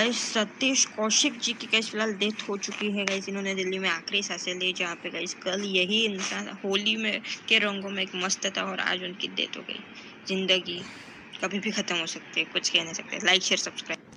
Gas Satish Kaushik ji की gas फ़िलहाल death हो चुकी है गैस इन्होंने दिल्ली में आखिरी साँसें ली, जहाँ पे गैस कल यही इंसान होली में के रंगों में एक मस्त था और आज उनकी डेथ हो गई, ज़िंदगी कभी भी ख़त्म हो सकती है, कुछ कह नहीं सकते। Like share subscribe